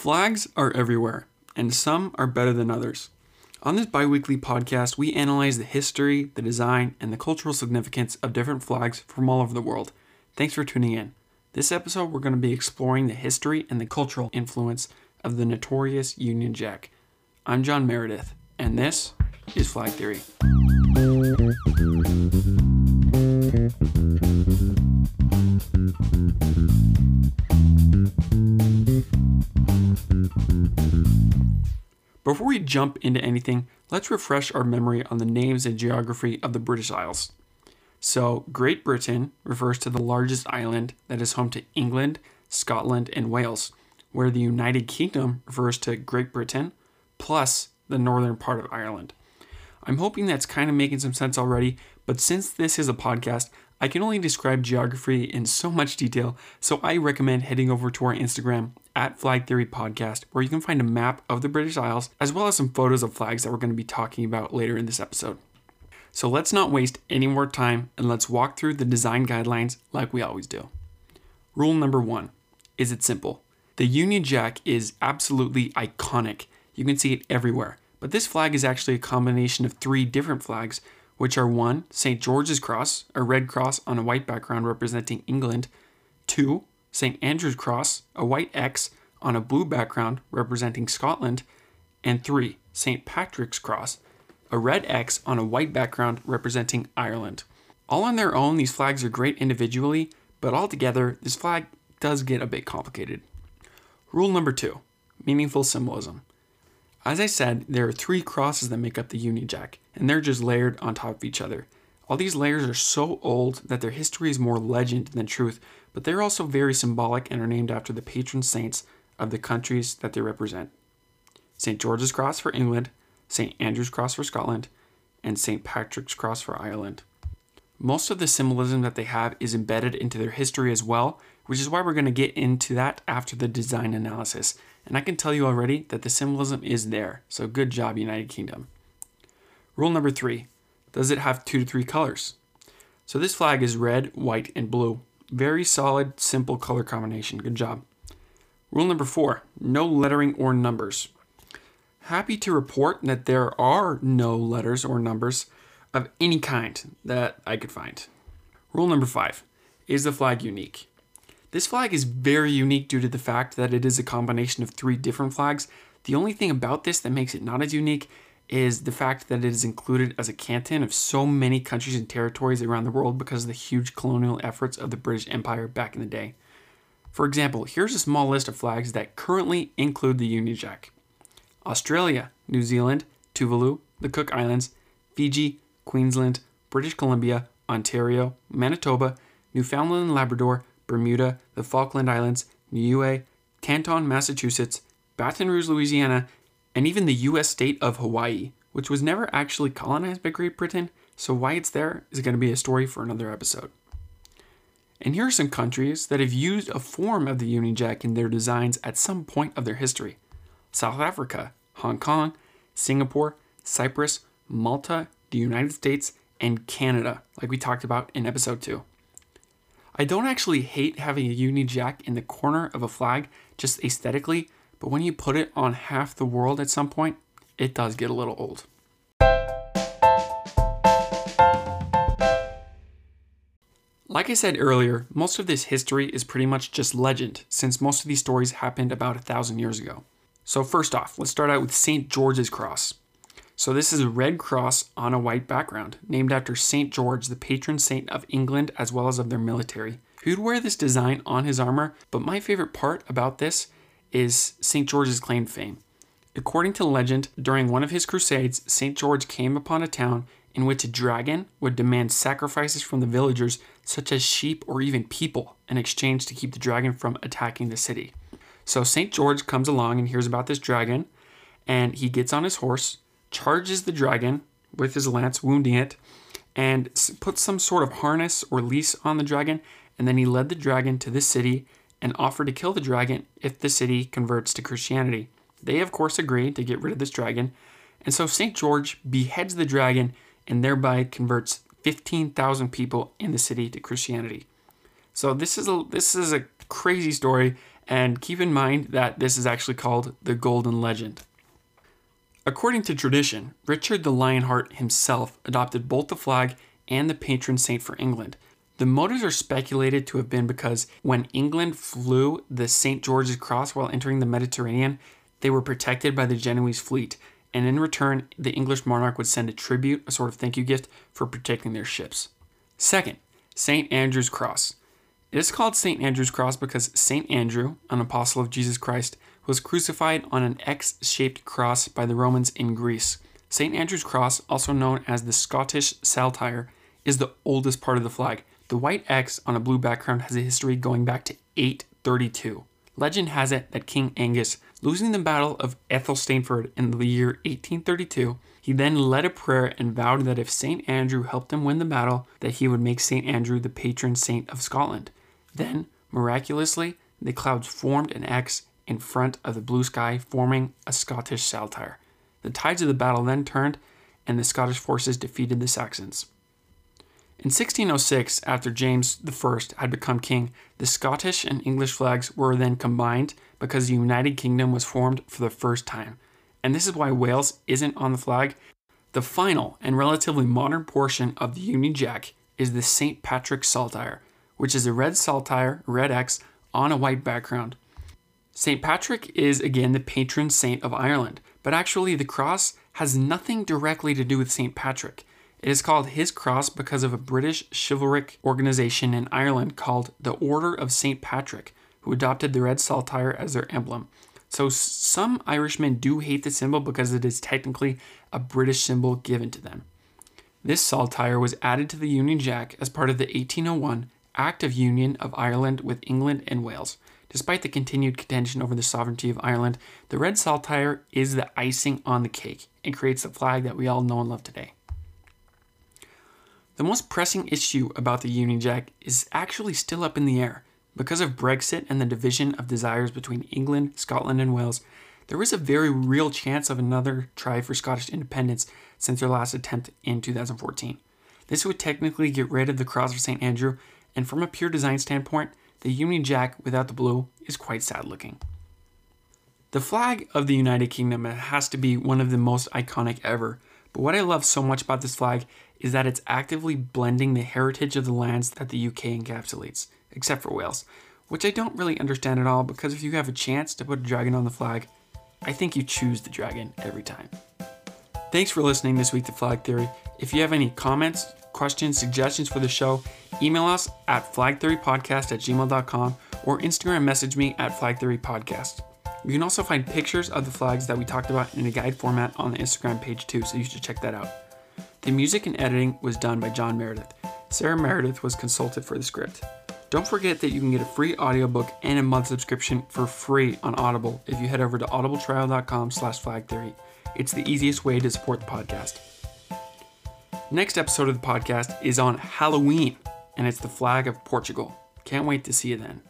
Flags are everywhere, and some are better than others. On this bi weekly podcast, we analyze the history, the design, and the cultural significance of different flags from all over the world. Thanks for tuning in. This episode, we're going to be exploring the history and the cultural influence of the notorious Union Jack. I'm John Meredith, and this is Flag Theory. Before we jump into anything, let's refresh our memory on the names and geography of the British Isles. So, Great Britain refers to the largest island that is home to England, Scotland, and Wales, where the United Kingdom refers to Great Britain plus the northern part of Ireland. I'm hoping that's kind of making some sense already, but since this is a podcast, I can only describe geography in so much detail, so I recommend heading over to our Instagram at Flag Theory Podcast, where you can find a map of the British Isles as well as some photos of flags that we're going to be talking about later in this episode. So let's not waste any more time and let's walk through the design guidelines like we always do. Rule number one is it simple. The Union Jack is absolutely iconic. You can see it everywhere. But this flag is actually a combination of three different flags which are one, St. George's Cross, a red cross on a white background representing England, two, St. Andrew's Cross, a white X on a blue background representing Scotland, and three, St. Patrick's Cross, a red X on a white background representing Ireland. All on their own, these flags are great individually, but altogether, this flag does get a bit complicated. Rule number two meaningful symbolism. As I said, there are three crosses that make up the Union Jack, and they're just layered on top of each other. All these layers are so old that their history is more legend than truth, but they're also very symbolic and are named after the patron saints of the countries that they represent. St. George's Cross for England, St. Andrew's Cross for Scotland, and St. Patrick's Cross for Ireland. Most of the symbolism that they have is embedded into their history as well, which is why we're going to get into that after the design analysis. And I can tell you already that the symbolism is there, so good job, United Kingdom. Rule number three Does it have two to three colors? So this flag is red, white, and blue. Very solid, simple color combination. Good job. Rule number four No lettering or numbers. Happy to report that there are no letters or numbers of any kind that I could find. Rule number five Is the flag unique? This flag is very unique due to the fact that it is a combination of three different flags. The only thing about this that makes it not as unique is the fact that it is included as a canton of so many countries and territories around the world because of the huge colonial efforts of the British Empire back in the day. For example, here's a small list of flags that currently include the Union Jack Australia, New Zealand, Tuvalu, the Cook Islands, Fiji, Queensland, British Columbia, Ontario, Manitoba, Newfoundland and Labrador, Bermuda, the Falkland Islands, Niue, Taunton, Massachusetts, Baton Rouge, Louisiana, and even the US state of Hawaii, which was never actually colonized by Great Britain, so why it's there is going to be a story for another episode. And here are some countries that have used a form of the Union Jack in their designs at some point of their history South Africa, Hong Kong, Singapore, Cyprus, Malta, the United States, and Canada, like we talked about in episode 2. I don't actually hate having a Union Jack in the corner of a flag just aesthetically, but when you put it on half the world at some point, it does get a little old. Like I said earlier, most of this history is pretty much just legend, since most of these stories happened about a thousand years ago. So, first off, let's start out with St. George's Cross. So this is a red cross on a white background, named after St. George, the patron saint of England as well as of their military. who'd wear this design on his armor, but my favorite part about this is St. George's claimed fame. According to legend, during one of his crusades, St. George came upon a town in which a dragon would demand sacrifices from the villagers, such as sheep or even people, in exchange to keep the dragon from attacking the city. So St. George comes along and hears about this dragon, and he gets on his horse charges the dragon with his lance, wounding it, and puts some sort of harness or leash on the dragon. And then he led the dragon to the city and offer to kill the dragon if the city converts to Christianity. They, of course, agree to get rid of this dragon. And so St. George beheads the dragon and thereby converts 15,000 people in the city to Christianity. So this is a this is a crazy story And keep in mind that this is actually called the Golden Legend. According to tradition, Richard the Lionheart himself adopted both the flag and the patron saint for England. The motives are speculated to have been because when England flew the St. George's Cross while entering the Mediterranean, they were protected by the Genoese fleet, and in return, the English monarch would send a tribute, a sort of thank you gift, for protecting their ships. Second, St. Andrew's Cross. It is called St. Andrew's Cross because St. Andrew, an apostle of Jesus Christ, was crucified on an X shaped cross by the Romans in Greece. St. Andrew's Cross, also known as the Scottish Saltire, is the oldest part of the flag. The white X on a blue background has a history going back to 832. Legend has it that King Angus, losing the Battle of Athelstaneford in the year 1832, he then led a prayer and vowed that if St. Andrew helped him win the battle, that he would make St. Andrew the patron saint of Scotland. Then, miraculously, the clouds formed an X in front of the blue sky, forming a Scottish saltire. The tides of the battle then turned, and the Scottish forces defeated the Saxons. In 1606, after James I had become king, the Scottish and English flags were then combined because the United Kingdom was formed for the first time. And this is why Wales isn't on the flag. The final and relatively modern portion of the Union Jack is the St. Patrick Saltire, which is a red saltire, red X, on a white background. St. Patrick is again the patron saint of Ireland, but actually the cross has nothing directly to do with St. Patrick. It is called his cross because of a British chivalric organization in Ireland called the Order of St. Patrick, who adopted the red saltire as their emblem. So some Irishmen do hate the symbol because it is technically a British symbol given to them. This saltire was added to the Union Jack as part of the 1801 Act of Union of Ireland with England and Wales. Despite the continued contention over the sovereignty of Ireland, the red saltire is the icing on the cake and creates the flag that we all know and love today. The most pressing issue about the Union Jack is actually still up in the air. Because of Brexit and the division of desires between England, Scotland, and Wales, there is a very real chance of another try for Scottish independence since their last attempt in 2014. This would technically get rid of the Cross of St. Andrew, and from a pure design standpoint, the Union Jack without the blue is quite sad looking. The flag of the United Kingdom has to be one of the most iconic ever, but what I love so much about this flag is that it's actively blending the heritage of the lands that the UK encapsulates, except for Wales, which I don't really understand at all because if you have a chance to put a dragon on the flag, I think you choose the dragon every time. Thanks for listening this week to Flag Theory. If you have any comments, questions, suggestions for the show, email us at flagtheorypodcast at gmail.com or Instagram message me at flagtheorypodcast. You can also find pictures of the flags that we talked about in a guide format on the Instagram page too, so you should check that out. The music and editing was done by John Meredith. Sarah Meredith was consulted for the script. Don't forget that you can get a free audiobook and a month subscription for free on Audible if you head over to audibletrial.com slash flagtheory. It's the easiest way to support the podcast. Next episode of the podcast is on Halloween, and it's the flag of Portugal. Can't wait to see you then.